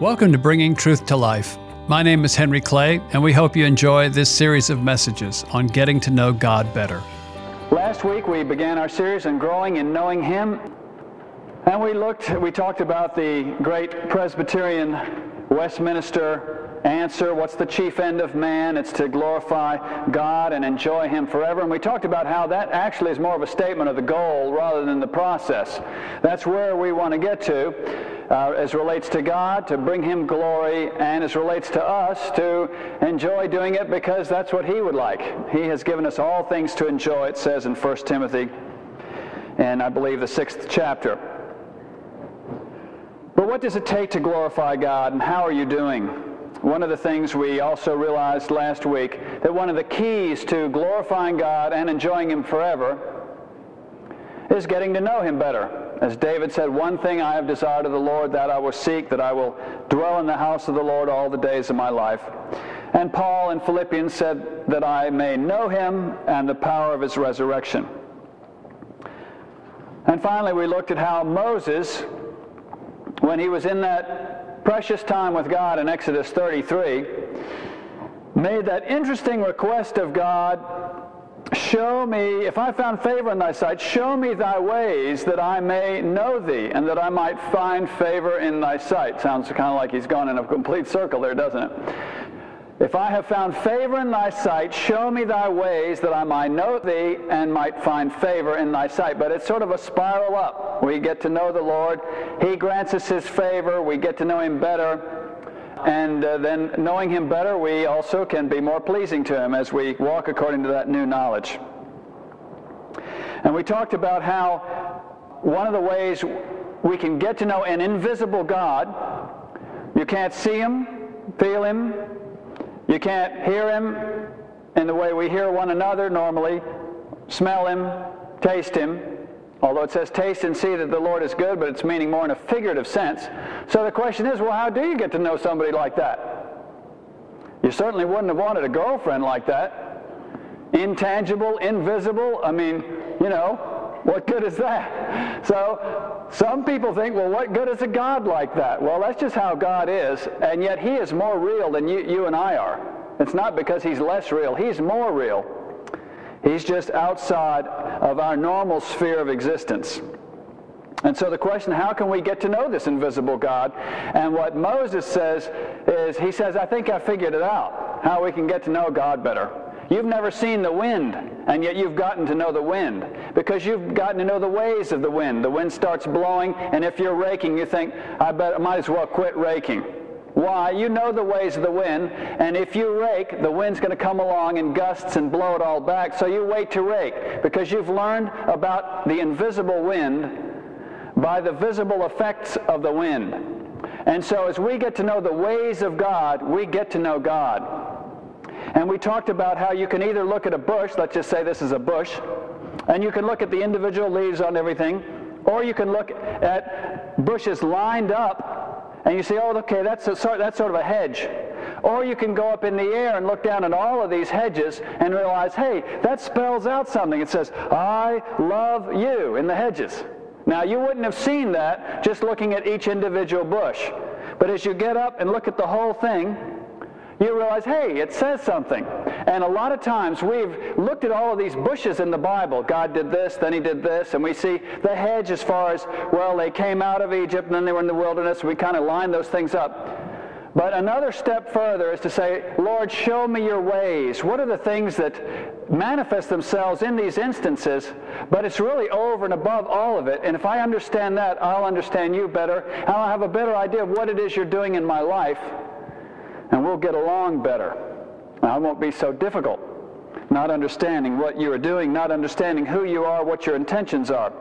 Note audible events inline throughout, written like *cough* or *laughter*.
Welcome to Bringing Truth to Life. My name is Henry Clay, and we hope you enjoy this series of messages on getting to know God better. Last week we began our series on growing in knowing Him, and we looked, we talked about the great Presbyterian Westminster answer what's the chief end of man? It's to glorify God and enjoy Him forever. And we talked about how that actually is more of a statement of the goal rather than the process. That's where we want to get to uh, as relates to God, to bring Him glory, and as relates to us, to enjoy doing it because that's what He would like. He has given us all things to enjoy, it says in 1 Timothy, and I believe the sixth chapter. But what does it take to glorify God, and how are you doing? One of the things we also realized last week that one of the keys to glorifying God and enjoying Him forever is getting to know Him better. As David said, One thing I have desired of the Lord, that I will seek, that I will dwell in the house of the Lord all the days of my life. And Paul in Philippians said, That I may know him and the power of his resurrection. And finally, we looked at how Moses, when he was in that precious time with God in Exodus 33, made that interesting request of God Show me, if I found favor in thy sight, show me thy ways that I may know thee and that I might find favor in thy sight. Sounds kind of like he's gone in a complete circle there, doesn't it? If I have found favor in thy sight, show me thy ways that I might know thee and might find favor in thy sight. But it's sort of a spiral up. We get to know the Lord. He grants us his favor. We get to know him better. And uh, then knowing Him better, we also can be more pleasing to Him as we walk according to that new knowledge. And we talked about how one of the ways we can get to know an invisible God, you can't see Him, feel Him, you can't hear Him in the way we hear one another normally, smell Him, taste Him, Although it says taste and see that the Lord is good, but it's meaning more in a figurative sense. So the question is, well, how do you get to know somebody like that? You certainly wouldn't have wanted a girlfriend like that. Intangible, invisible. I mean, you know, what good is that? So some people think, well, what good is a God like that? Well, that's just how God is, and yet He is more real than you, you and I are. It's not because He's less real, He's more real. He's just outside of our normal sphere of existence. And so the question, how can we get to know this invisible God? And what Moses says is, he says, I think I figured it out, how we can get to know God better. You've never seen the wind, and yet you've gotten to know the wind because you've gotten to know the ways of the wind. The wind starts blowing, and if you're raking, you think, I bet I might as well quit raking. Why? You know the ways of the wind, and if you rake, the wind's going to come along in gusts and blow it all back. So you wait to rake because you've learned about the invisible wind by the visible effects of the wind. And so as we get to know the ways of God, we get to know God. And we talked about how you can either look at a bush, let's just say this is a bush, and you can look at the individual leaves on everything, or you can look at bushes lined up and you say, oh, okay, that's, a, that's sort of a hedge. Or you can go up in the air and look down at all of these hedges and realize, hey, that spells out something. It says, I love you in the hedges. Now, you wouldn't have seen that just looking at each individual bush. But as you get up and look at the whole thing, you realize, hey, it says something. And a lot of times we've looked at all of these bushes in the Bible. God did this, then he did this, and we see the hedge as far as, well, they came out of Egypt and then they were in the wilderness. We kind of line those things up. But another step further is to say, Lord, show me your ways. What are the things that manifest themselves in these instances? But it's really over and above all of it. And if I understand that, I'll understand you better. I'll have a better idea of what it is you're doing in my life and we'll get along better. Now, it won't be so difficult. Not understanding what you are doing, not understanding who you are, what your intentions are.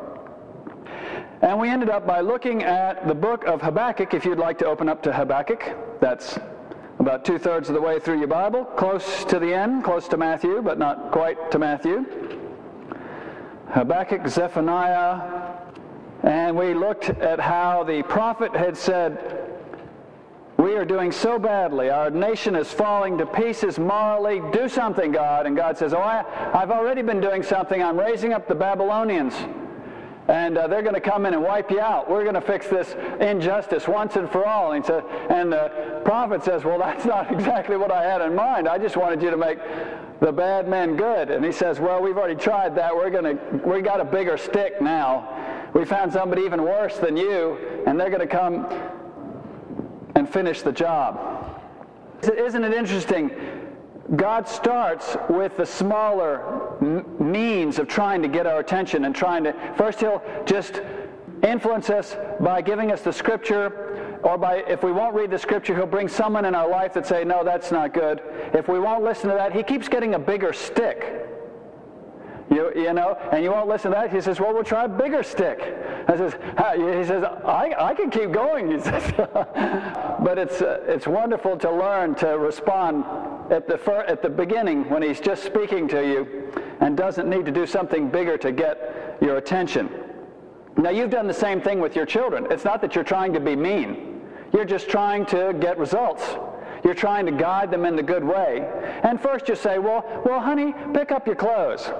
And we ended up by looking at the book of Habakkuk. If you'd like to open up to Habakkuk, that's about two thirds of the way through your Bible, close to the end, close to Matthew, but not quite to Matthew. Habakkuk, Zephaniah, and we looked at how the prophet had said, are doing so badly. Our nation is falling to pieces morally. Do something, God. And God says, Oh, I, I've already been doing something. I'm raising up the Babylonians. and uh, they're going to come in and wipe you out. We're going to fix this injustice once and for all. And, so, and the prophet says, Well, *laughs* that's not exactly what I had in mind. I just wanted you to make the bad men good. And he says, Well, we've already tried that. We're going to, we got a bigger stick now. We found somebody even worse than you, and they're going to come finish the job. Isn't it interesting? God starts with the smaller means of trying to get our attention and trying to, first, He'll just influence us by giving us the scripture, or by, if we won't read the scripture, He'll bring someone in our life that say, no, that's not good. If we won't listen to that, He keeps getting a bigger stick. You, you know, and you won't listen to that. He says, well, we'll try a bigger stick. I says, he says, I, I can keep going. He says, *laughs* but it's, uh, it's wonderful to learn to respond at the, fir- at the beginning when he's just speaking to you and doesn't need to do something bigger to get your attention. Now, you've done the same thing with your children. It's not that you're trying to be mean. You're just trying to get results. You're trying to guide them in the good way. And first you say, well, well, honey, pick up your clothes.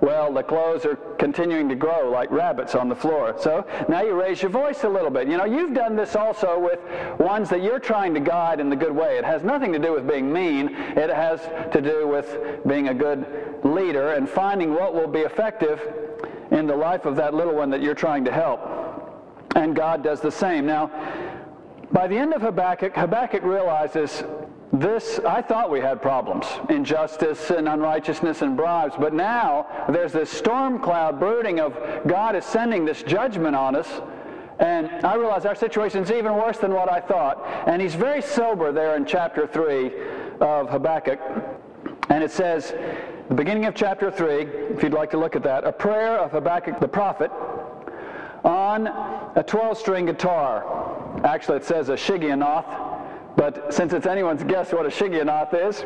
Well, the clothes are continuing to grow like rabbits on the floor. So now you raise your voice a little bit. You know, you've done this also with ones that you're trying to guide in the good way. It has nothing to do with being mean. It has to do with being a good leader and finding what will be effective in the life of that little one that you're trying to help. And God does the same. Now, by the end of Habakkuk, Habakkuk realizes this, I thought we had problems, injustice and unrighteousness and bribes, but now there's this storm cloud brooding of God is sending this judgment on us. And I realize our situation is even worse than what I thought. And he's very sober there in chapter 3 of Habakkuk. And it says, the beginning of chapter 3, if you'd like to look at that, a prayer of Habakkuk the prophet on a 12 string guitar. Actually, it says a Shigionoth. But since it's anyone's guess what a Shigionoth is,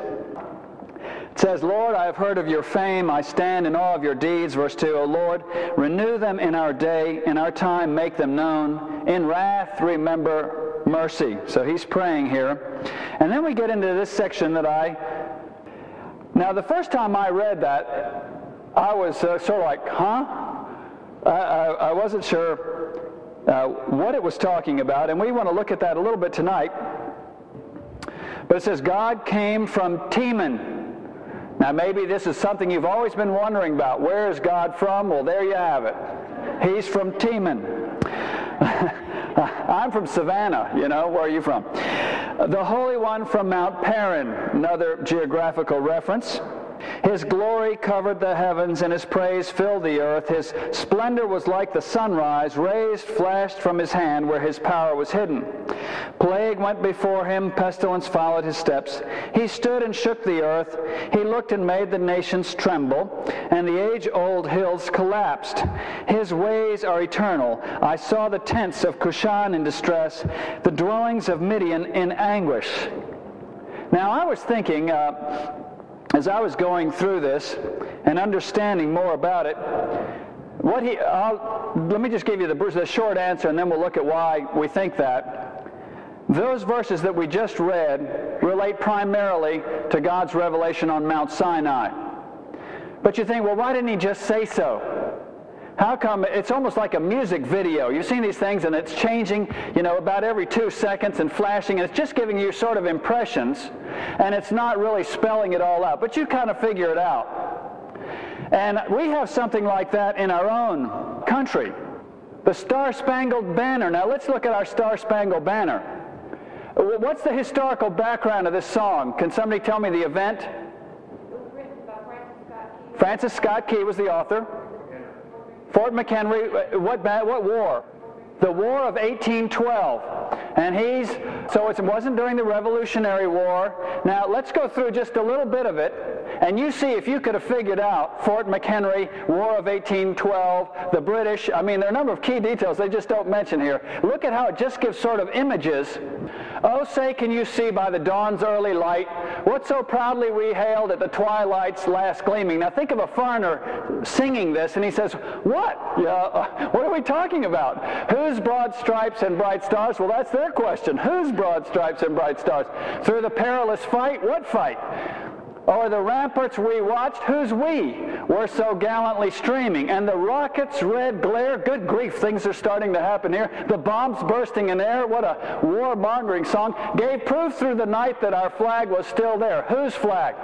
it says, Lord, I have heard of your fame. I stand in awe of your deeds. Verse 2, O Lord, renew them in our day. In our time, make them known. In wrath, remember mercy. So he's praying here. And then we get into this section that I. Now, the first time I read that, I was uh, sort of like, huh? I, I, I wasn't sure uh, what it was talking about. And we want to look at that a little bit tonight. But it says, God came from Teman. Now, maybe this is something you've always been wondering about. Where is God from? Well, there you have it. He's from Teman. *laughs* I'm from Savannah, you know. Where are you from? The Holy One from Mount Paran, another geographical reference. His glory covered the heavens, and his praise filled the earth. His splendor was like the sunrise, raised, flashed from his hand where his power was hidden. Plague went before him, pestilence followed his steps. He stood and shook the earth. He looked and made the nations tremble, and the age old hills collapsed. His ways are eternal. I saw the tents of Cushan in distress, the dwellings of Midian in anguish. Now, I was thinking, uh, as I was going through this and understanding more about it, what he, I'll, let me just give you the, the short answer and then we'll look at why we think that. Those verses that we just read relate primarily to God's revelation on Mount Sinai. But you think, well, why didn't he just say so? How come it's almost like a music video? You've seen these things and it's changing, you know, about every two seconds and flashing, and it's just giving you sort of impressions, and it's not really spelling it all out, but you kind of figure it out. And we have something like that in our own country. The Star Spangled Banner. Now let's look at our Star Spangled Banner. What's the historical background of this song? Can somebody tell me the event? Francis Scott Key was the author. Fort McHenry, uh, what, what war? The War of 1812. And he's, so it wasn't during the Revolutionary War. Now, let's go through just a little bit of it, and you see if you could have figured out Fort McHenry, War of 1812, the British. I mean, there are a number of key details they just don't mention here. Look at how it just gives sort of images. Oh, say, can you see by the dawn's early light what so proudly we hailed at the twilight's last gleaming? Now, think of a foreigner singing this, and he says, What? Uh, *laughs* what are we talking about? Whose broad stripes and bright stars? Well, that's their question. Whose broad stripes and bright stars? Through the perilous fight? What fight? Or the ramparts we watched? Who's we? were so gallantly streaming, and the rocket's red glare, good grief, things are starting to happen here. The bombs bursting in air, what a war-mongering song, gave proof through the night that our flag was still there. Whose flag?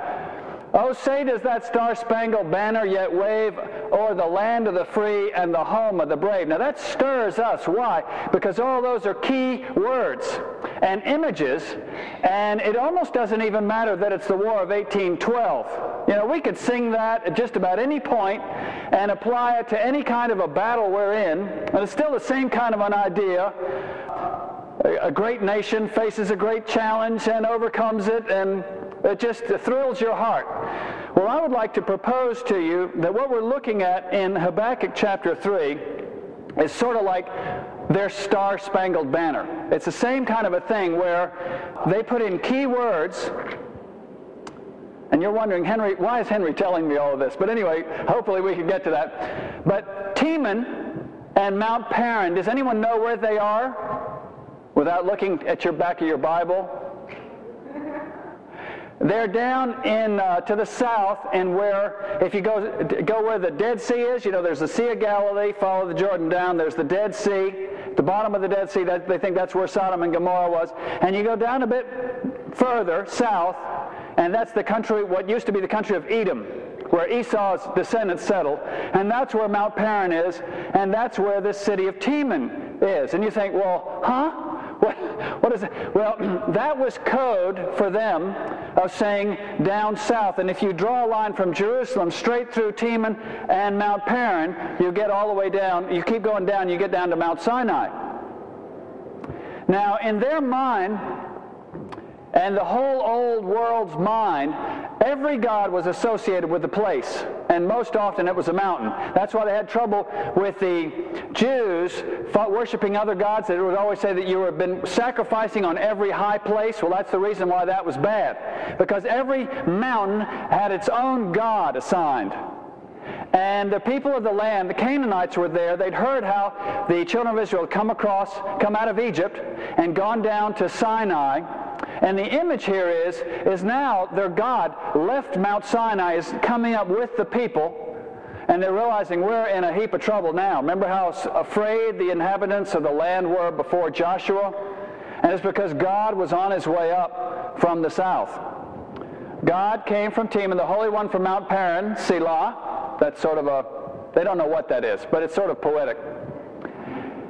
Oh, say does that star-spangled banner yet wave o'er the land of the free and the home of the brave. Now that stirs us. Why? Because all those are key words and images, and it almost doesn't even matter that it's the War of 1812. You know, we could sing that at just about any point and apply it to any kind of a battle we're in, and it's still the same kind of an idea a great nation faces a great challenge and overcomes it, and it just thrills your heart. Well, I would like to propose to you that what we're looking at in Habakkuk chapter 3 is sort of like their star spangled banner. It's the same kind of a thing where they put in key words. And you're wondering, Henry, why is Henry telling me all of this? But anyway, hopefully we can get to that. But Teman and Mount Paran, does anyone know where they are? without looking at your back of your Bible. They're down in uh, to the south, and where if you go go where the Dead Sea is, you know there's the Sea of Galilee. Follow the Jordan down. There's the Dead Sea, the bottom of the Dead Sea. That, they think that's where Sodom and Gomorrah was. And you go down a bit further south, and that's the country, what used to be the country of Edom, where Esau's descendants settled. And that's where Mount Paran is, and that's where this city of Teman is. And you think, well, huh? What, what is it? Well, *clears throat* that was code for them of saying down south. And if you draw a line from Jerusalem straight through Teman and Mount Paran, you get all the way down. You keep going down, you get down to Mount Sinai. Now, in their mind, and the whole old world's mind, every god was associated with a place, and most often it was a mountain. That's why they had trouble with the Jews worshiping other gods. They would always say that you have been sacrificing on every high place. Well, that's the reason why that was bad, because every mountain had its own god assigned. And the people of the land, the Canaanites were there. They'd heard how the children of Israel had come across, come out of Egypt, and gone down to Sinai and the image here is, is now their God left Mount Sinai, is coming up with the people, and they're realizing we're in a heap of trouble now. Remember how afraid the inhabitants of the land were before Joshua? And it's because God was on his way up from the south. God came from Teman, the Holy One from Mount Paran, Selah. That's sort of a, they don't know what that is, but it's sort of poetic.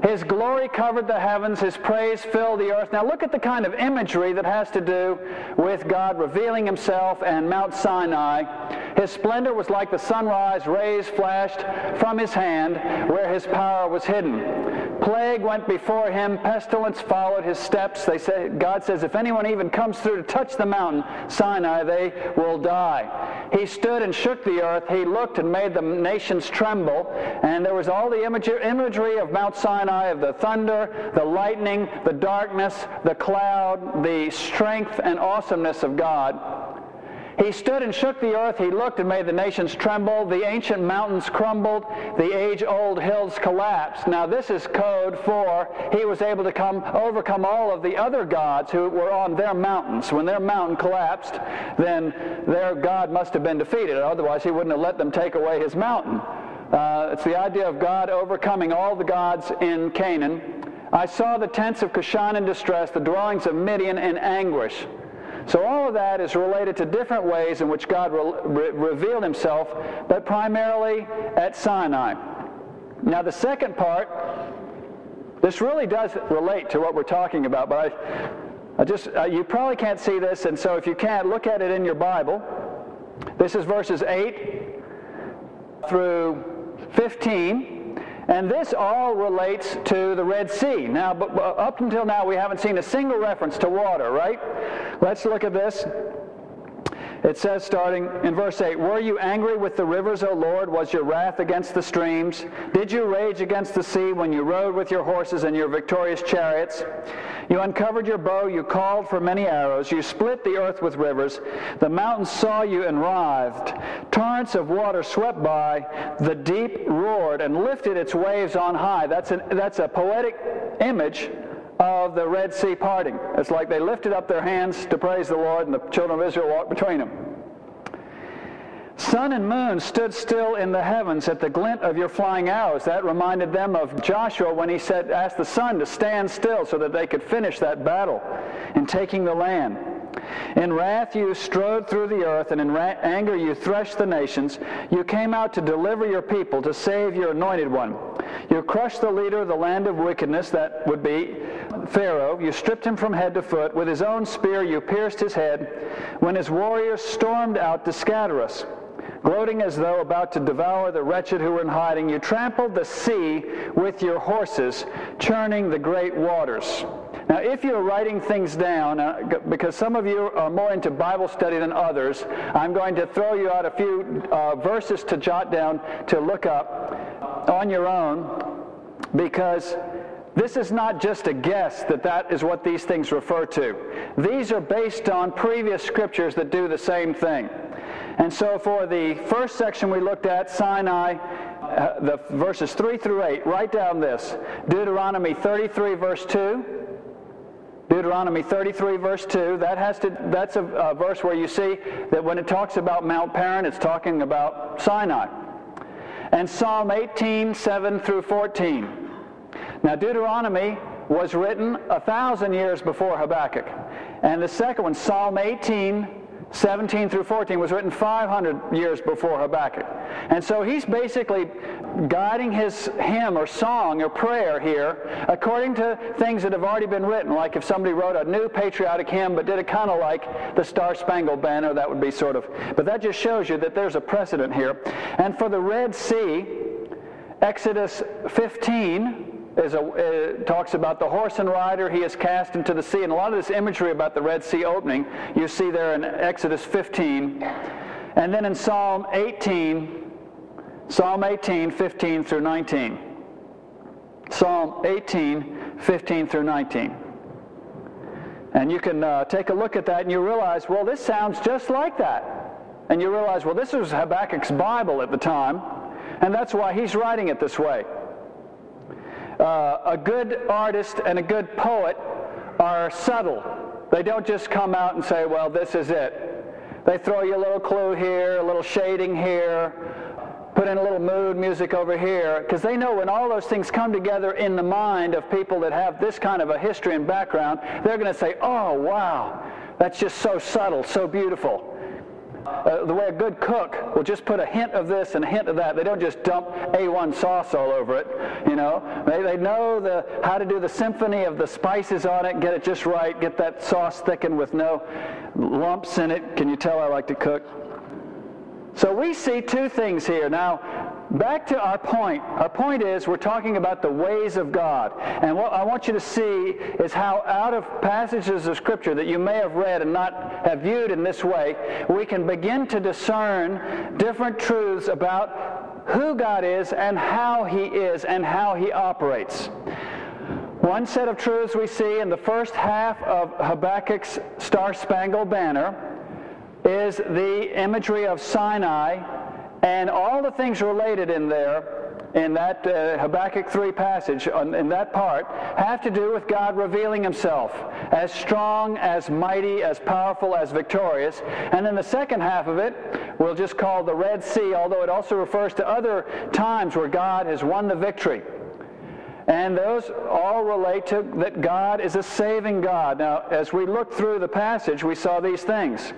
His glory covered the heavens, His praise filled the earth. Now look at the kind of imagery that has to do with God revealing Himself and Mount Sinai. His splendor was like the sunrise, rays flashed from His hand where His power was hidden. Plague went before Him, pestilence followed His steps. They say, God says, if anyone even comes through to touch the mountain, Sinai, they will die. He stood and shook the earth. He looked and made the nations tremble. And there was all the imagery of Mount Sinai of the thunder, the lightning, the darkness, the cloud, the strength and awesomeness of God. He stood and shook the earth. He looked and made the nations tremble. The ancient mountains crumbled. The age-old hills collapsed. Now this is code for he was able to come overcome all of the other gods who were on their mountains. When their mountain collapsed, then their God must have been defeated. Otherwise, he wouldn't have let them take away his mountain. Uh, it's the idea of God overcoming all the gods in Canaan. I saw the tents of Cushan in distress, the dwellings of Midian in anguish. So all of that is related to different ways in which God re- revealed himself, but primarily at Sinai. Now the second part, this really does relate to what we're talking about, but I, I just, uh, you probably can't see this, and so if you can't, look at it in your Bible. This is verses 8 through 15. And this all relates to the Red Sea. Now, up until now, we haven't seen a single reference to water, right? Let's look at this. It says, starting in verse 8, Were you angry with the rivers, O Lord? Was your wrath against the streams? Did you rage against the sea when you rode with your horses and your victorious chariots? You uncovered your bow, you called for many arrows, you split the earth with rivers. The mountains saw you and writhed. Torrents of water swept by, the deep roared and lifted its waves on high. That's, an, that's a poetic image of the Red Sea parting. It's like they lifted up their hands to praise the Lord, and the children of Israel walked between them. Sun and moon stood still in the heavens at the glint of your flying arrows. That reminded them of Joshua when he said, asked the sun to stand still so that they could finish that battle in taking the land. In wrath you strode through the earth, and in ra- anger you threshed the nations. You came out to deliver your people, to save your anointed one. You crushed the leader of the land of wickedness, that would be Pharaoh. You stripped him from head to foot. With his own spear you pierced his head. When his warriors stormed out to scatter us, gloating as though about to devour the wretched who were in hiding, you trampled the sea with your horses, churning the great waters. Now, if you're writing things down, uh, because some of you are more into Bible study than others, I'm going to throw you out a few uh, verses to jot down to look up on your own, because this is not just a guess that that is what these things refer to. These are based on previous scriptures that do the same thing. And so for the first section we looked at, Sinai, uh, the verses 3 through 8, write down this. Deuteronomy 33, verse 2. Deuteronomy 33, verse 2. That has to, that's a, a verse where you see that when it talks about Mount Paran, it's talking about Sinai. And Psalm 18, 7 through 14. Now, Deuteronomy was written a thousand years before Habakkuk. And the second one, Psalm 18, 17 through 14 was written 500 years before Habakkuk. And so he's basically guiding his hymn or song or prayer here according to things that have already been written. Like if somebody wrote a new patriotic hymn but did it kind of like the Star Spangled Banner, that would be sort of. But that just shows you that there's a precedent here. And for the Red Sea, Exodus 15 is a, uh, talks about the horse and rider he is cast into the sea. And a lot of this imagery about the Red Sea opening you see there in Exodus 15. And then in Psalm 18, Psalm 18, 15 through 19. Psalm 18, 15 through 19. And you can uh, take a look at that and you realize, well, this sounds just like that. And you realize, well, this was Habakkuk's Bible at the time, and that's why he's writing it this way uh, a good artist and a good poet are subtle. They don't just come out and say, well, this is it. They throw you a little clue here, a little shading here, put in a little mood music over here, because they know when all those things come together in the mind of people that have this kind of a history and background, they're going to say, oh, wow, that's just so subtle, so beautiful. Uh, the way a good cook will just put a hint of this and a hint of that. They don't just dump A1 sauce all over it, you know. They, they know the, how to do the symphony of the spices on it, get it just right, get that sauce thickened with no lumps in it. Can you tell I like to cook? So we see two things here. Now, back to our point. Our point is we're talking about the ways of God. And what I want you to see is how out of passages of Scripture that you may have read and not have viewed in this way, we can begin to discern different truths about who God is and how He is and how He operates. One set of truths we see in the first half of Habakkuk's Star Spangled Banner is the imagery of Sinai and all the things related in there, in that uh, Habakkuk 3 passage, in that part, have to do with God revealing himself as strong, as mighty, as powerful, as victorious. And then the second half of it, we'll just call the Red Sea, although it also refers to other times where God has won the victory. And those all relate to that God is a saving God. Now, as we looked through the passage, we saw these things.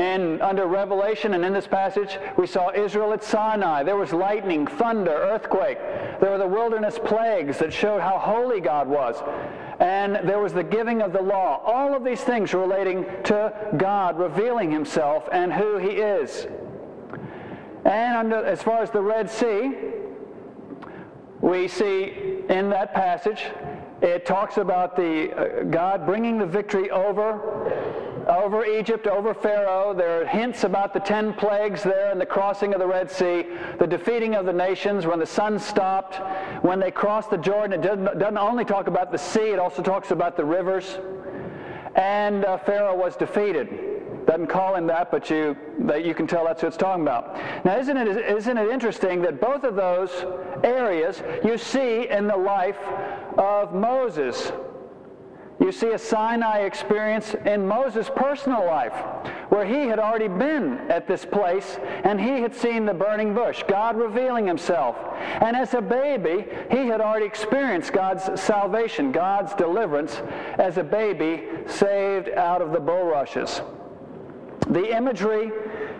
And under Revelation and in this passage, we saw Israel at Sinai. There was lightning, thunder, earthquake. There were the wilderness plagues that showed how holy God was. And there was the giving of the law. All of these things relating to God revealing himself and who he is. And under, as far as the Red Sea, we see in that passage, it talks about the uh, God bringing the victory over over Egypt, over Pharaoh. There are hints about the ten plagues there and the crossing of the Red Sea, the defeating of the nations when the sun stopped, when they crossed the Jordan. It doesn't, only talk about the sea, it also talks about the rivers. And uh, Pharaoh was defeated. Doesn't call him that, but you, that you can tell that's what it's talking about. Now, isn't it, isn't it interesting that both of those areas you see in the life of Moses? You see a Sinai experience in Moses' personal life, where he had already been at this place and he had seen the burning bush, God revealing himself. And as a baby, he had already experienced God's salvation, God's deliverance as a baby saved out of the bulrushes. The imagery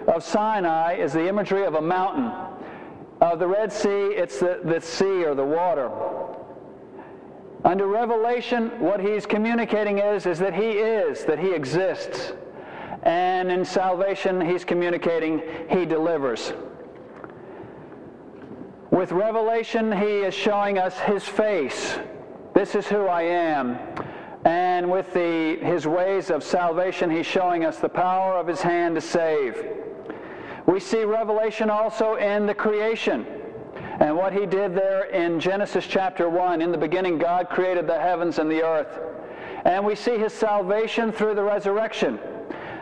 of Sinai is the imagery of a mountain. Of the Red Sea, it's the, the sea or the water. Under Revelation, what he's communicating is, is that he is, that he exists. And in salvation, he's communicating he delivers. With Revelation, he is showing us his face. This is who I am. And with the, his ways of salvation, he's showing us the power of his hand to save. We see revelation also in the creation. And what he did there in Genesis chapter 1, in the beginning, God created the heavens and the earth. And we see his salvation through the resurrection.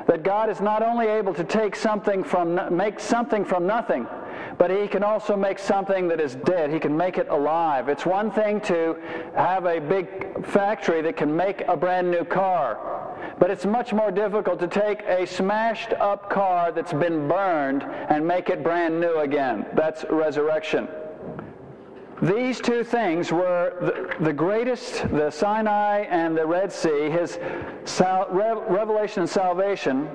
That God is not only able to take something from, make something from nothing, but he can also make something that is dead. He can make it alive. It's one thing to have a big factory that can make a brand new car, but it's much more difficult to take a smashed up car that's been burned and make it brand new again. That's resurrection. These two things were the, the greatest, the Sinai and the Red Sea, his sal- revelation and salvation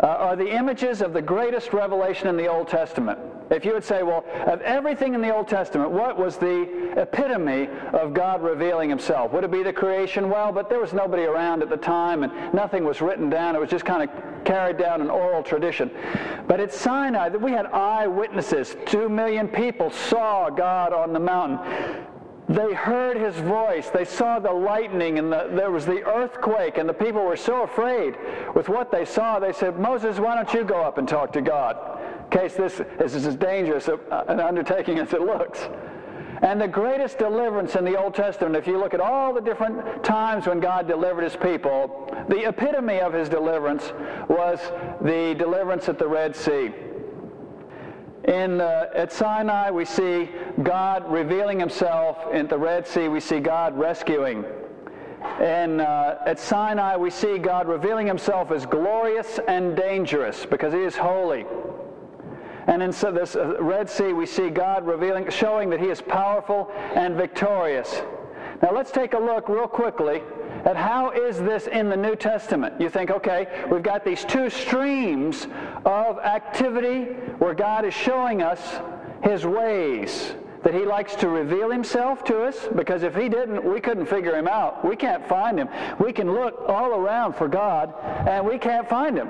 uh, are the images of the greatest revelation in the Old Testament. If you would say, well, of everything in the Old Testament, what was the epitome of God revealing himself? Would it be the creation? Well, but there was nobody around at the time and nothing was written down. It was just kind of carried down an oral tradition. But at Sinai, we had eyewitnesses. Two million people saw God on the mountain. They heard his voice. They saw the lightning and the, there was the earthquake, and the people were so afraid with what they saw. They said, Moses, why don't you go up and talk to God? In case this is as dangerous an undertaking as it looks. And the greatest deliverance in the Old Testament, if you look at all the different times when God delivered his people, the epitome of his deliverance was the deliverance at the Red Sea. In, uh, at Sinai, we see God revealing himself. In the Red Sea, we see God rescuing. And uh, at Sinai, we see God revealing himself as glorious and dangerous because he is holy. And in so this uh, Red Sea, we see God revealing, showing that he is powerful and victorious. Now let's take a look real quickly at how is this in the New Testament. You think, okay, we've got these two streams of activity where God is showing us his ways that he likes to reveal himself to us because if he didn't, we couldn't figure him out. We can't find him. We can look all around for God and we can't find him.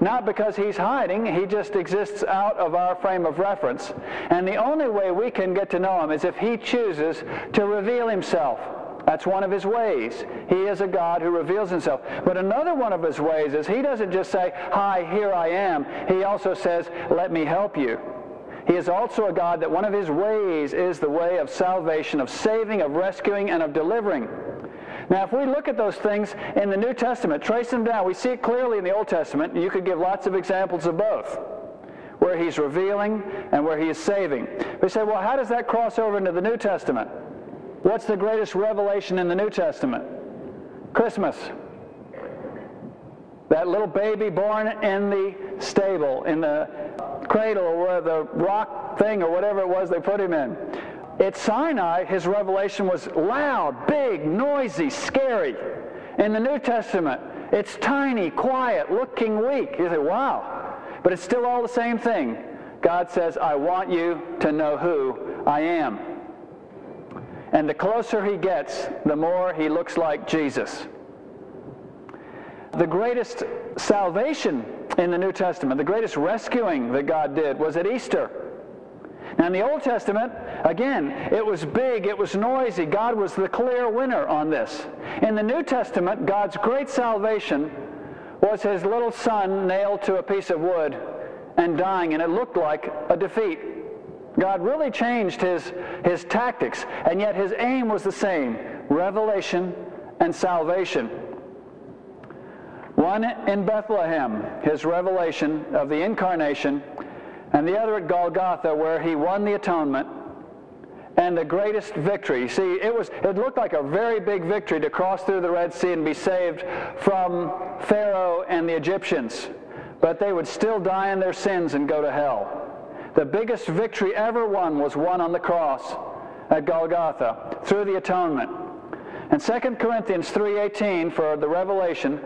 Not because he's hiding, he just exists out of our frame of reference. And the only way we can get to know him is if he chooses to reveal himself. That's one of his ways. He is a God who reveals himself. But another one of his ways is he doesn't just say, Hi, here I am. He also says, Let me help you. He is also a God that one of his ways is the way of salvation, of saving, of rescuing, and of delivering. Now, if we look at those things in the New Testament, trace them down, we see it clearly in the Old Testament. You could give lots of examples of both, where he's revealing and where he is saving. We say, well, how does that cross over into the New Testament? What's the greatest revelation in the New Testament? Christmas. That little baby born in the stable, in the cradle, or the rock thing, or whatever it was they put him in. At Sinai, his revelation was loud, big, noisy, scary. In the New Testament, it's tiny, quiet, looking weak. You say, wow. But it's still all the same thing. God says, I want you to know who I am. And the closer he gets, the more he looks like Jesus. The greatest salvation in the New Testament, the greatest rescuing that God did was at Easter. Now, in the Old Testament, again, it was big, it was noisy. God was the clear winner on this. In the New Testament, God's great salvation was his little son nailed to a piece of wood and dying, and it looked like a defeat. God really changed his, his tactics, and yet his aim was the same revelation and salvation. One in Bethlehem, his revelation of the incarnation, and the other at Golgotha, where he won the atonement and the greatest victory. See, it was it looked like a very big victory to cross through the Red Sea and be saved from Pharaoh and the Egyptians. But they would still die in their sins and go to hell. The biggest victory ever won was won on the cross at Golgotha through the atonement. And 2 Corinthians 3:18 for the revelation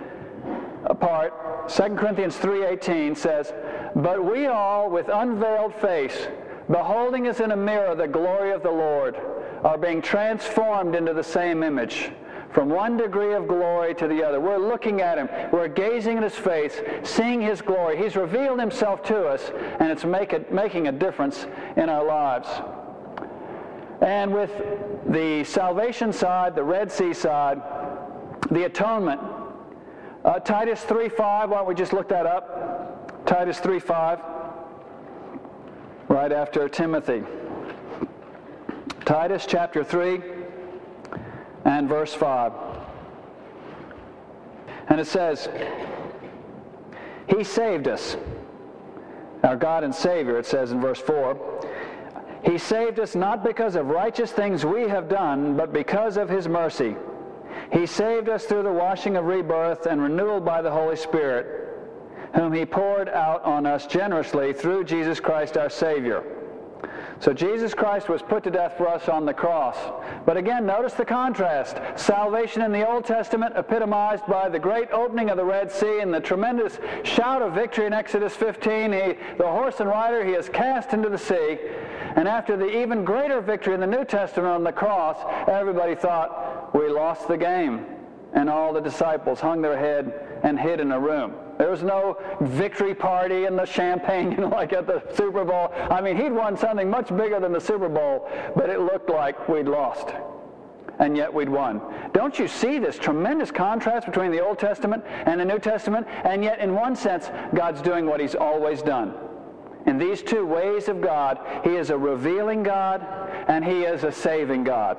part, 2 Corinthians 3:18 says, "But we all with unveiled face beholding as in a mirror the glory of the Lord, are being transformed into the same image from one degree of glory to the other. We're looking at him. We're gazing at his face, seeing his glory. He's revealed himself to us, and it's make it, making a difference in our lives. And with the salvation side, the Red Sea side, the atonement, uh, Titus 3.5, why don't we just look that up? Titus 3.5 right after Timothy. Titus chapter 3 and verse 5. And it says, He saved us. Our God and Savior, it says in verse 4. He saved us not because of righteous things we have done, but because of His mercy. He saved us through the washing of rebirth and renewal by the Holy Spirit whom he poured out on us generously through Jesus Christ our Savior. So Jesus Christ was put to death for us on the cross. But again, notice the contrast. Salvation in the Old Testament epitomized by the great opening of the Red Sea and the tremendous shout of victory in Exodus 15. He, the horse and rider he is cast into the sea. And after the even greater victory in the New Testament on the cross, everybody thought, we lost the game. And all the disciples hung their head and hid in a room. There was no victory party and the champagne, *laughs* you know, like at the Super Bowl. I mean, he'd won something much bigger than the Super Bowl, but it looked like we'd lost. And yet we'd won. Don't you see this tremendous contrast between the Old Testament and the New Testament? And yet, in one sense, God's doing what He's always done. In these two ways of God, He is a revealing God and He is a saving God.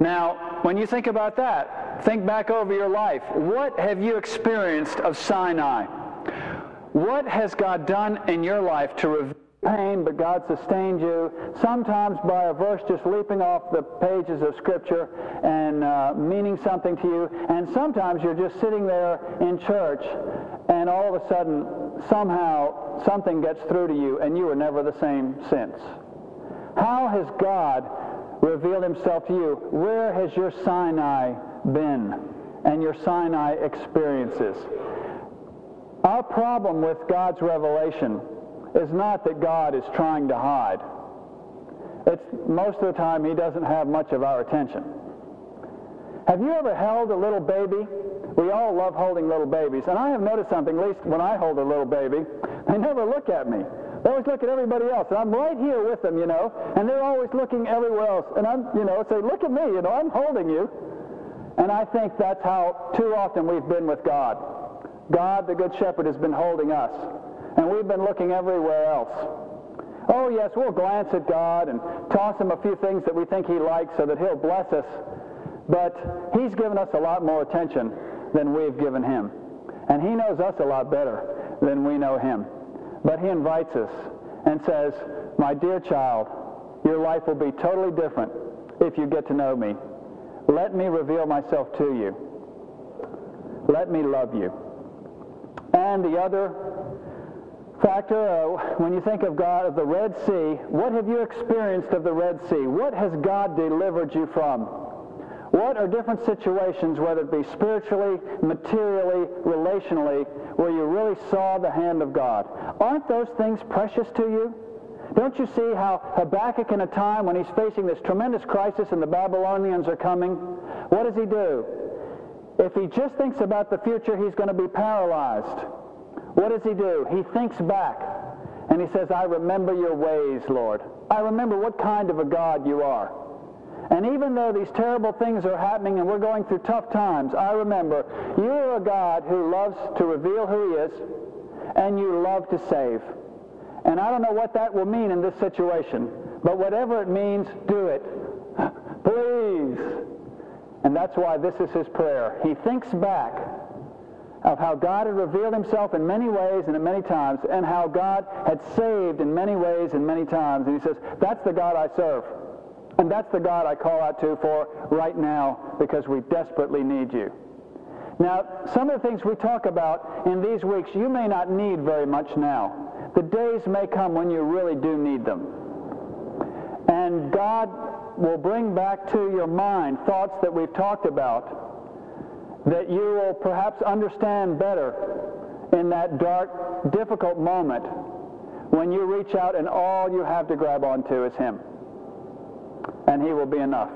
Now, when you think about that, think back over your life. What have you experienced of Sinai? What has God done in your life to reveal pain, but God sustained you, sometimes by a verse just leaping off the pages of Scripture and uh, meaning something to you, and sometimes you're just sitting there in church, and all of a sudden, somehow, something gets through to you, and you were never the same since. How has God revealed himself to you. Where has your Sinai been and your Sinai experiences? Our problem with God's revelation is not that God is trying to hide. It's most of the time he doesn't have much of our attention. Have you ever held a little baby? We all love holding little babies. And I have noticed something, at least when I hold a little baby, they never look at me. They always look at everybody else. And I'm right here with them, you know, and they're always looking everywhere else. And I'm, you know, say, look at me, you know, I'm holding you. And I think that's how too often we've been with God. God, the Good Shepherd, has been holding us. And we've been looking everywhere else. Oh, yes, we'll glance at God and toss him a few things that we think he likes so that he'll bless us. But he's given us a lot more attention than we've given him. And he knows us a lot better than we know him. But he invites us and says, My dear child, your life will be totally different if you get to know me. Let me reveal myself to you. Let me love you. And the other factor, uh, when you think of God, of the Red Sea, what have you experienced of the Red Sea? What has God delivered you from? What are different situations, whether it be spiritually, materially, relationally, where you really saw the hand of God? Aren't those things precious to you? Don't you see how Habakkuk, in a time when he's facing this tremendous crisis and the Babylonians are coming, what does he do? If he just thinks about the future, he's going to be paralyzed. What does he do? He thinks back and he says, I remember your ways, Lord. I remember what kind of a God you are. And even though these terrible things are happening and we're going through tough times, I remember you are a God who loves to reveal who he is and you love to save. And I don't know what that will mean in this situation, but whatever it means, do it. *laughs* Please. And that's why this is his prayer. He thinks back of how God had revealed himself in many ways and in many times, and how God had saved in many ways and many times. And he says, that's the God I serve. And that's the God I call out to for right now because we desperately need you. Now, some of the things we talk about in these weeks, you may not need very much now. The days may come when you really do need them. And God will bring back to your mind thoughts that we've talked about that you will perhaps understand better in that dark, difficult moment when you reach out and all you have to grab onto is Him. And He will be enough.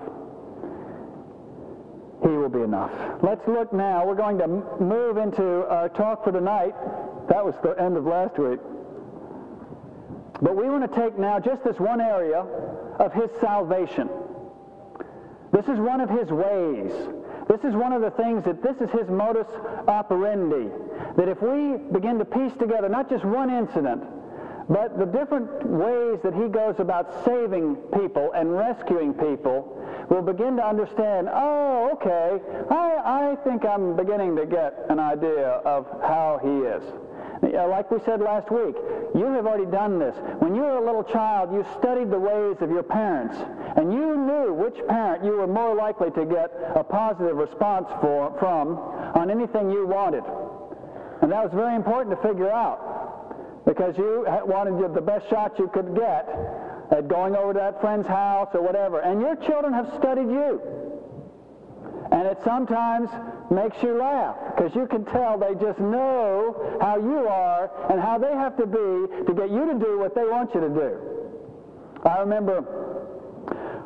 He will be enough. Let's look now. We're going to move into our talk for tonight. That was the end of last week. But we want to take now just this one area of his salvation. This is one of his ways. This is one of the things that this is his modus operandi. That if we begin to piece together not just one incident, but the different ways that he goes about saving people and rescuing people, we'll begin to understand, oh, okay, I, I think I'm beginning to get an idea of how he is. *laughs* Like we said last week, you have already done this. When you were a little child, you studied the ways of your parents, and you knew which parent you were more likely to get a positive response for, from on anything you wanted. And that was very important to figure out because you wanted the best shot you could get at going over to that friend's house or whatever. And your children have studied you. And it sometimes makes you laugh because you can tell they just know how you are and how they have to be to get you to do what they want you to do. I remember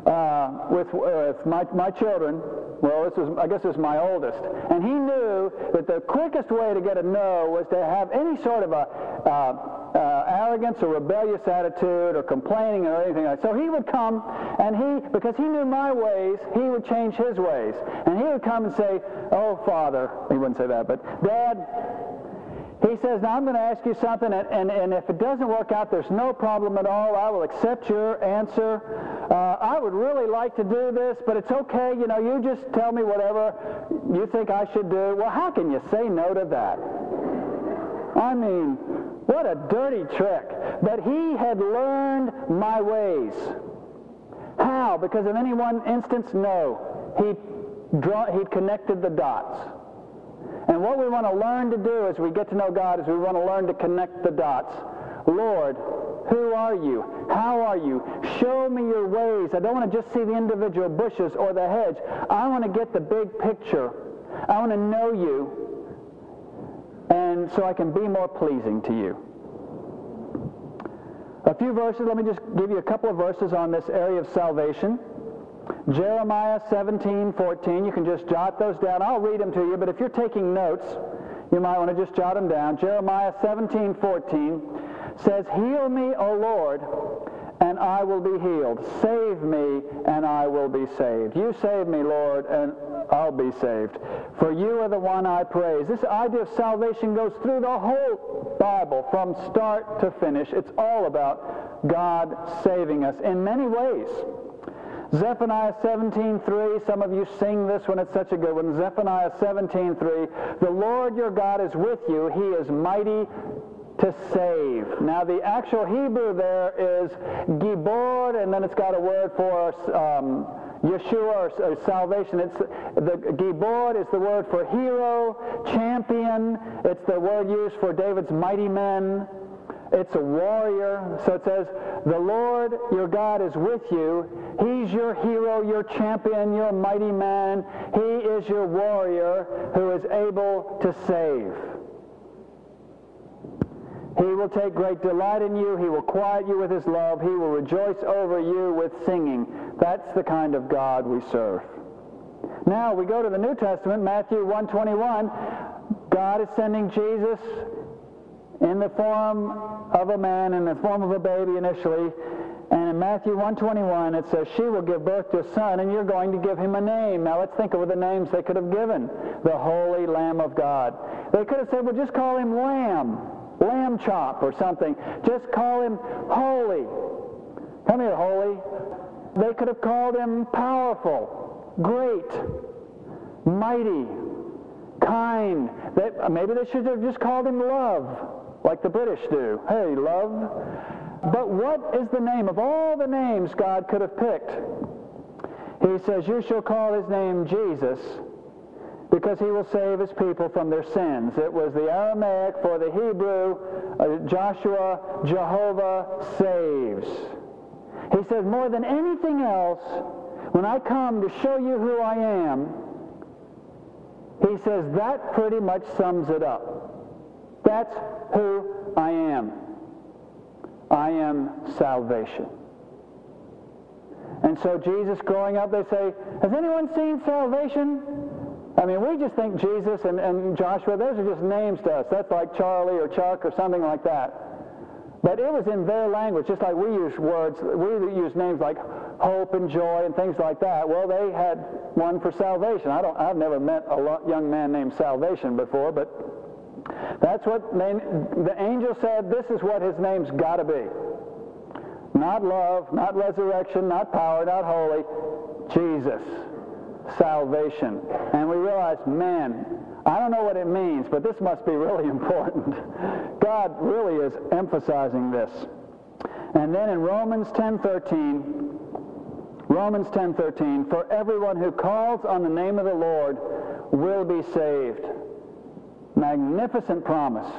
uh, with, uh, with my, my children, well, this was, I guess this is my oldest, and he knew that the quickest way to get a no was to have any sort of a uh, uh, arrogance or rebellious attitude or complaining or anything like that. So he would come and he, because he knew my ways, he would change his ways. And he would come and say, Oh, Father, he wouldn't say that, but Dad, he says, Now I'm going to ask you something, and, and, and if it doesn't work out, there's no problem at all. I will accept your answer. Uh, I would really like to do this, but it's okay. You know, you just tell me whatever you think I should do. Well, how can you say no to that? I mean, what a dirty trick. But he had learned my ways. How? Because of any one instance? No. He draw, he'd connected the dots. And what we want to learn to do as we get to know God is we want to learn to connect the dots. Lord, who are you? How are you? Show me your ways. I don't want to just see the individual bushes or the hedge. I want to get the big picture. I want to know you and so I can be more pleasing to you. A few verses, let me just give you a couple of verses on this area of salvation. Jeremiah 17, 14, you can just jot those down. I'll read them to you, but if you're taking notes, you might want to just jot them down. Jeremiah 17, 14 says, Heal me, O Lord, and I will be healed. Save me, and I will be saved. You save me, Lord, and I'll be saved. For you are the one I praise. This idea of salvation goes through the whole Bible from start to finish. It's all about God saving us in many ways. Zephaniah 17:3, some of you sing this when it's such a good one. Zephaniah 17:3, the Lord your God is with you. He is mighty to save. Now, the actual Hebrew there is gibor, and then it's got a word for um, Yeshua or, salvation. It's the gibor is the word for hero, champion. It's the word used for David's mighty men. It's a warrior. So it says, the Lord your God is with you. He's your hero, your champion, your mighty man. He is your warrior who is able to save. He will take great delight in you. He will quiet you with his love. He will rejoice over you with singing. That's the kind of God we serve. Now we go to the New Testament, Matthew 121. God is sending Jesus in the form of a man, in the form of a baby initially. And in Matthew 121, it says, She will give birth to a son, and you're going to give him a name. Now let's think of the names they could have given. The Holy Lamb of God. They could have said, Well, just call him Lamb lamb chop or something. Just call him holy. Come here, holy. They could have called him powerful, great, mighty, kind. They, maybe they should have just called him love, like the British do. Hey, love. But what is the name of all the names God could have picked? He says, You shall call his name Jesus because he will save his people from their sins. It was the Aramaic for the Hebrew, uh, Joshua, Jehovah saves. He says, more than anything else, when I come to show you who I am, he says that pretty much sums it up. That's who I am. I am salvation. And so Jesus growing up, they say, has anyone seen salvation? I mean, we just think Jesus and, and Joshua, those are just names to us. That's like Charlie or Chuck or something like that. But it was in their language, just like we use words, we use names like hope and joy and things like that. Well, they had one for salvation. I don't, I've never met a young man named Salvation before, but that's what the angel said, this is what his name's got to be. Not love, not resurrection, not power, not holy. Jesus. Salvation. And we realize, man, I don't know what it means, but this must be really *laughs* important. God really is emphasizing this. And then in Romans 10:13, Romans 10:13, for everyone who calls on the name of the Lord will be saved. Magnificent promise.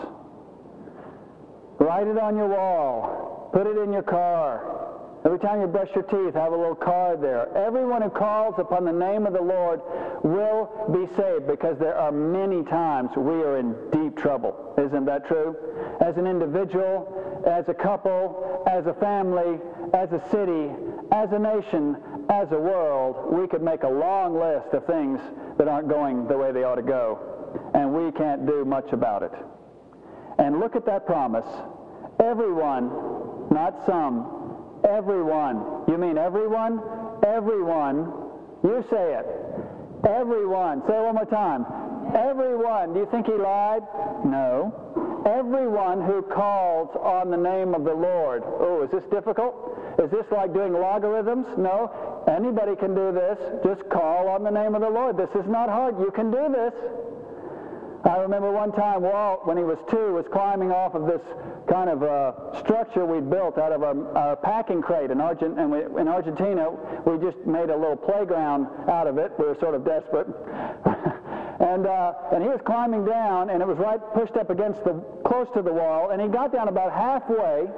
Write it on your wall. Put it in your car. Every time you brush your teeth, have a little card there. Everyone who calls upon the name of the Lord will be saved because there are many times we are in deep trouble. Isn't that true? As an individual, as a couple, as a family, as a city, as a nation, as a world, we could make a long list of things that aren't going the way they ought to go. And we can't do much about it. And look at that promise. Everyone, not some, Everyone. You mean everyone? Everyone. You say it. Everyone. Say it one more time. Everyone. Do you think he lied? No. Everyone who calls on the name of the Lord. Oh, is this difficult? Is this like doing logarithms? No. Anybody can do this. Just call on the name of the Lord. This is not hard. You can do this. I remember one time Walt, when he was two, was climbing off of this kind of uh, structure we'd built out of our, our packing crate in, Argent- and we, in Argentina. We just made a little playground out of it. We were sort of desperate. *laughs* and, uh, and he was climbing down, and it was right pushed up against the, close to the wall, and he got down about halfway,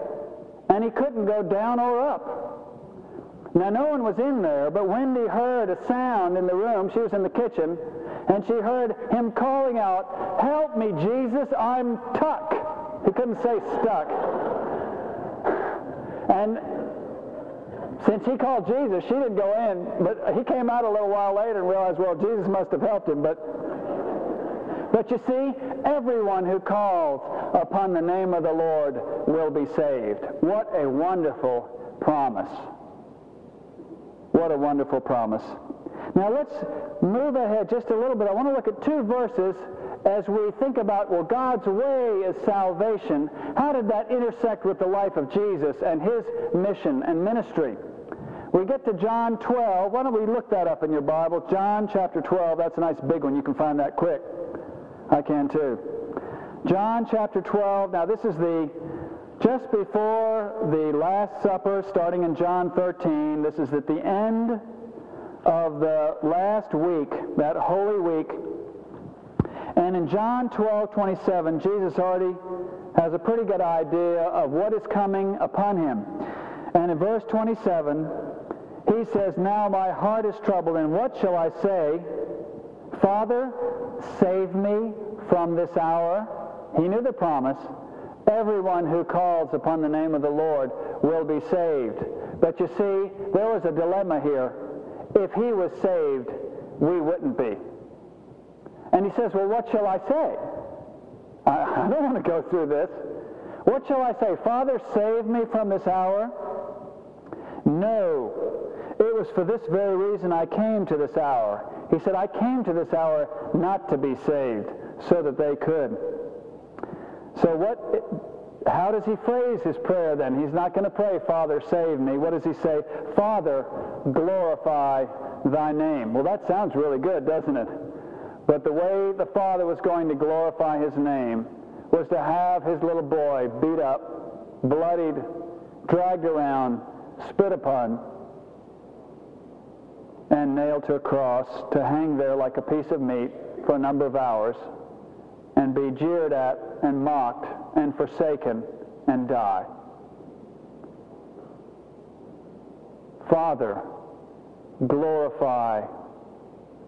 and he couldn't go down or up. Now, no one was in there, but Wendy heard a sound in the room. She was in the kitchen and she heard him calling out, Help me, Jesus, I'm tuck. He couldn't say stuck. And since he called Jesus, she didn't go in, but he came out a little while later and realized, well, Jesus must have helped him. But, but you see, everyone who calls upon the name of the Lord will be saved. What a wonderful promise. What a wonderful promise. Now let's move ahead just a little bit. I want to look at two verses as we think about, well, God's way is salvation. How did that intersect with the life of Jesus and his mission and ministry? We get to John 12. Why don't we look that up in your Bible? John chapter 12. That's a nice big one. You can find that quick. I can too. John chapter 12. Now this is the just before the Last Supper, starting in John 13. This is at the end of the last week, that Holy Week. And in John 12, 27, Jesus already has a pretty good idea of what is coming upon him. And in verse 27, he says, Now my heart is troubled, and what shall I say? Father, save me from this hour. He knew the promise. Everyone who calls upon the name of the Lord will be saved. But you see, there was a dilemma here if he was saved, we wouldn't be. And he says, well, what shall I say? I, *laughs* I don't want to go through this. What shall I say? Father, save me from this hour? No. It was for this very reason I came to this hour. He said, I came to this hour not to be saved, so that they could. So what how does he phrase his prayer then? He's not going to pray, Father, save me. What does he say? Father, glorify thy name. Well, that sounds really good, doesn't it? But the way the Father was going to glorify his name was to have his little boy beat up, bloodied, dragged around, spit upon, and nailed to a cross to hang there like a piece of meat for a number of hours and be jeered at and mocked and forsaken and die. Father, glorify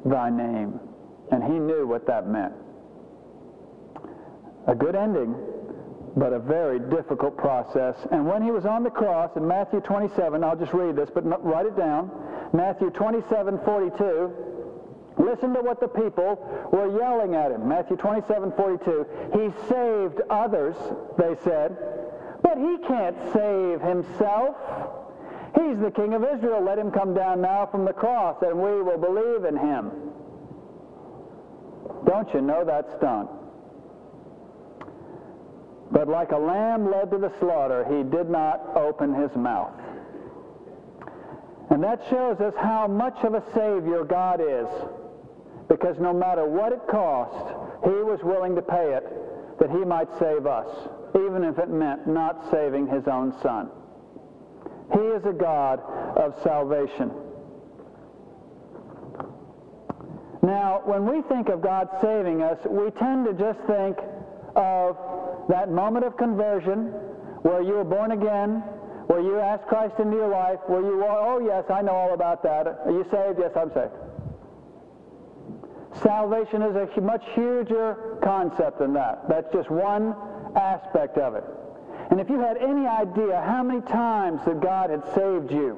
thy name. And he knew what that meant. A good ending, but a very difficult process. And when he was on the cross in Matthew 27, I'll just read this, but write it down. Matthew 27, 42. Listen to what the people were yelling at him. Matthew 27, 42. He saved others, they said, but he can't save himself. He's the king of Israel. Let him come down now from the cross, and we will believe in him. Don't you know that stunk? But like a lamb led to the slaughter, he did not open his mouth. And that shows us how much of a Savior God is. Because no matter what it cost, he was willing to pay it that he might save us, even if it meant not saving his own son. He is a God of salvation. Now, when we think of God saving us, we tend to just think of that moment of conversion where you were born again, where you asked Christ into your life, where you, are, oh yes, I know all about that. Are you saved? Yes, I'm saved. Salvation is a much huger concept than that. That's just one aspect of it. And if you had any idea how many times that God had saved you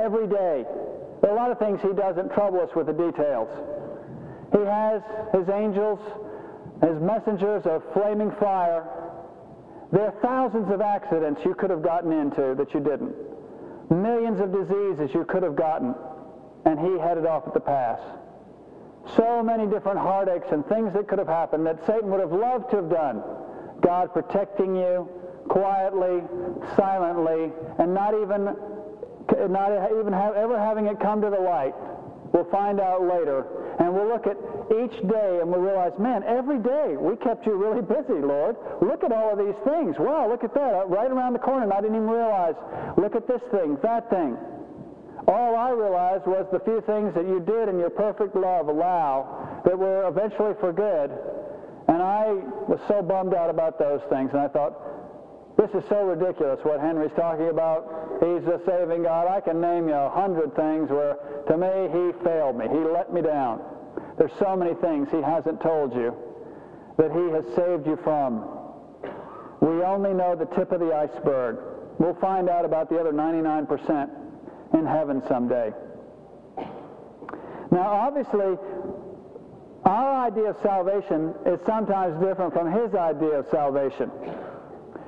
every day, there are a lot of things he doesn't trouble us with the details. He has his angels, his messengers of flaming fire. There are thousands of accidents you could have gotten into that you didn't. Millions of diseases you could have gotten, and he headed off at the pass. So many different heartaches and things that could have happened that Satan would have loved to have done. God protecting you quietly, silently, and not even not even have, ever having it come to the light. We'll find out later. And we'll look at each day and we'll realize, man, every day we kept you really busy, Lord. Look at all of these things. Wow, look at that. Uh, right around the corner, and I didn't even realize. Look at this thing, that thing. All I realized was the few things that you did in your perfect love allow that were eventually for good. And I was so bummed out about those things. And I thought, this is so ridiculous what Henry's talking about. He's the saving God. I can name you a hundred things where, to me, he failed me. He let me down. There's so many things he hasn't told you that he has saved you from. We only know the tip of the iceberg. We'll find out about the other 99% in heaven someday. Now, obviously, our idea of salvation is sometimes different from his idea of salvation.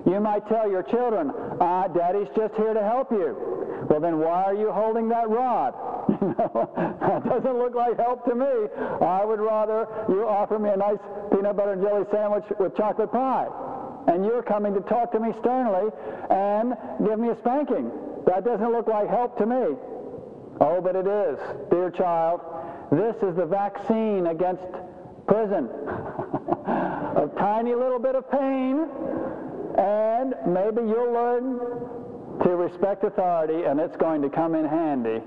You might tell your children, uh, Daddy's just here to help you. Well, then why are you holding that rod? *laughs* that doesn't look like help to me. I would rather you offer me a nice peanut butter and jelly sandwich with chocolate pie. And you're coming to talk to me sternly and give me a spanking. That doesn't look like help to me. Oh, but it is, dear child. This is the vaccine against prison. *laughs* a tiny little bit of pain and maybe you'll learn to respect authority, and it's going to come in handy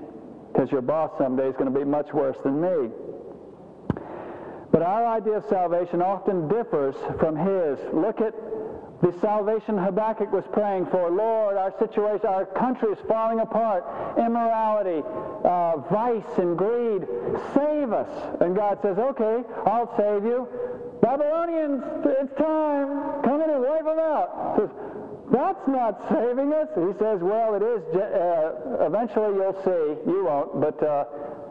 because your boss someday is going to be much worse than me. But our idea of salvation often differs from his. Look at the salvation Habakkuk was praying for. Lord, our situation, our country is falling apart. Immorality, uh, vice, and greed. Save us. And God says, okay, I'll save you. Babylonians, it's time. Come in and wipe them out. Says, that's not saving us. He says, well, it is. Uh, eventually you'll see. You won't, but uh,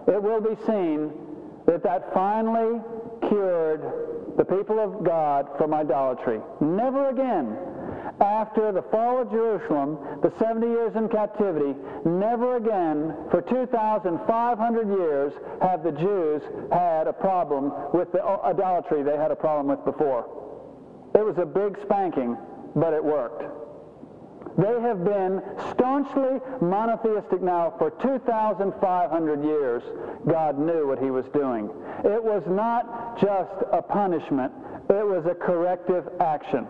it will be seen that that finally cured the people of God from idolatry. Never again after the fall of Jerusalem, the 70 years in captivity, never again for 2,500 years have the Jews had a problem with the uh, idolatry they had a problem with before. It was a big spanking, but it worked. They have been staunchly monotheistic now for 2,500 years. God knew what he was doing. It was not just a punishment, it was a corrective action.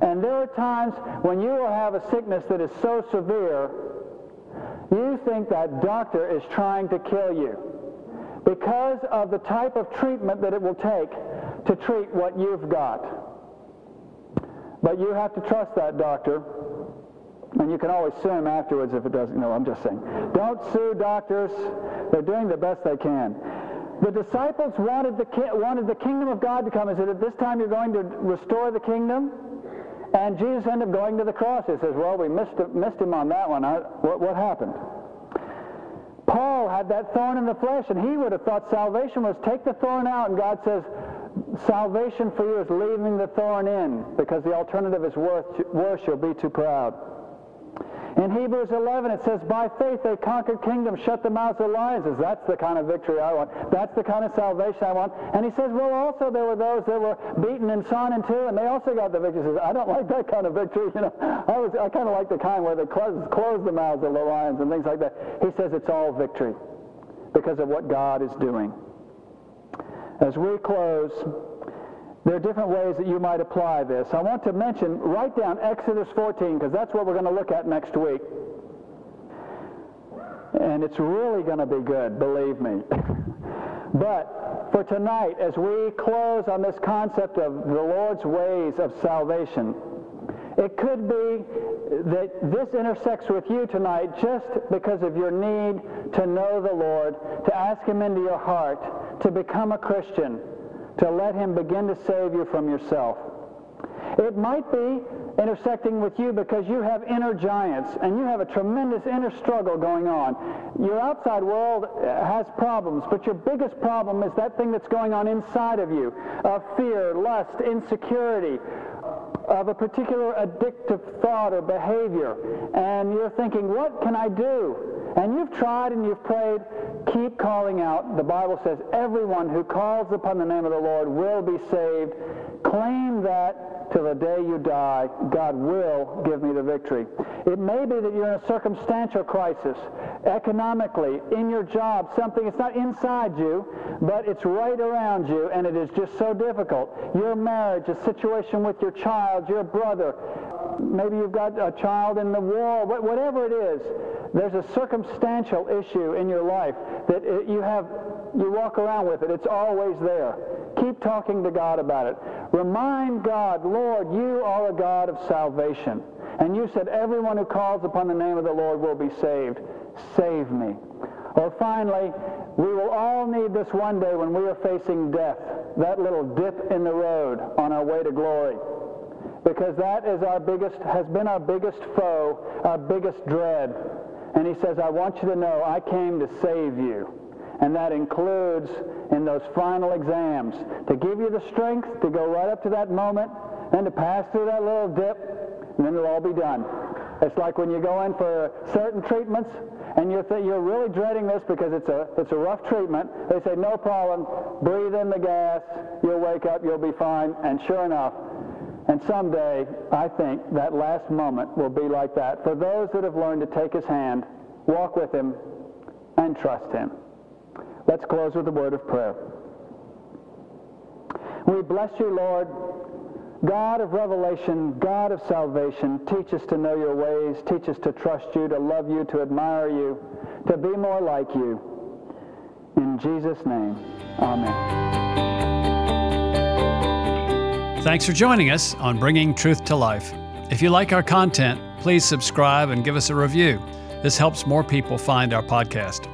And there are times when you will have a sickness that is so severe, you think that doctor is trying to kill you because of the type of treatment that it will take to treat what you've got. But you have to trust that doctor and you can always sue him afterwards if it doesn't. No, I'm just saying. Don't sue doctors. They're doing the best they can. The disciples wanted the, wanted the kingdom of God to come. Is it at this time you're going to restore the kingdom? And Jesus ended up going to the cross. He says, well, we missed, missed him on that one. I, what, what happened? Paul had that thorn in the flesh, and he would have thought salvation was take the thorn out, and God says, salvation for you is leaving the thorn in, because the alternative is worse you'll be too proud. In Hebrews 11, it says, By faith they conquered kingdoms, shut the mouths of lions. That's the kind of victory I want. That's the kind of salvation I want. And he says, Well, also there were those that were beaten and sawn in two, and they also got the victory. He says, I don't like that kind of victory. You know, I, was, I kind of like the kind where they close, close the mouths of the lions and things like that. He says it's all victory because of what God is doing. As we close, there are different ways that you might apply this. I want to mention, write down Exodus 14, because that's what we're going to look at next week. And it's really going to be good, believe me. *laughs* but for tonight, as we close on this concept of the Lord's ways of salvation, it could be that this intersects with you tonight just because of your need to know the Lord, to ask Him into your heart, to become a Christian to let him begin to save you from yourself. It might be intersecting with you because you have inner giants and you have a tremendous inner struggle going on. Your outside world has problems, but your biggest problem is that thing that's going on inside of you of fear, lust, insecurity, of a particular addictive thought or behavior. And you're thinking, what can I do? And you've tried and you've prayed, keep calling out. The Bible says everyone who calls upon the name of the Lord will be saved. Claim that till the day you die, God will give me the victory. It may be that you're in a circumstantial crisis, economically, in your job, something, it's not inside you, but it's right around you, and it is just so difficult. Your marriage, a situation with your child, your brother, maybe you've got a child in the war, whatever it is, there's a circumstantial issue in your life that it, you have, you walk around with it. It's always there. Keep talking to God about it. Remind God, Lord, you are a God of salvation. And you said, everyone who calls upon the name of the Lord will be saved. Save me. Or finally, we will all need this one day when we are facing death, that little dip in the road on our way to glory because that is our biggest, has been our biggest foe, our biggest dread. And he says, I want you to know I came to save you. And that includes in those final exams to give you the strength to go right up to that moment and to pass through that little dip, and then it'll all be done. It's like when you go in for certain treatments and you're, th- you're really dreading this because it's a, it's a rough treatment. They say, no problem, breathe in the gas, you'll wake up, you'll be fine. And sure enough, and someday, I think, that last moment will be like that for those that have learned to take his hand, walk with him, and trust him. Let's close with a word of prayer. We bless you, Lord. God of revelation, God of salvation, teach us to know your ways, teach us to trust you, to love you, to admire you, to be more like you. In Jesus' name, amen. Thanks for joining us on Bringing Truth to Life. If you like our content, please subscribe and give us a review. This helps more people find our podcast.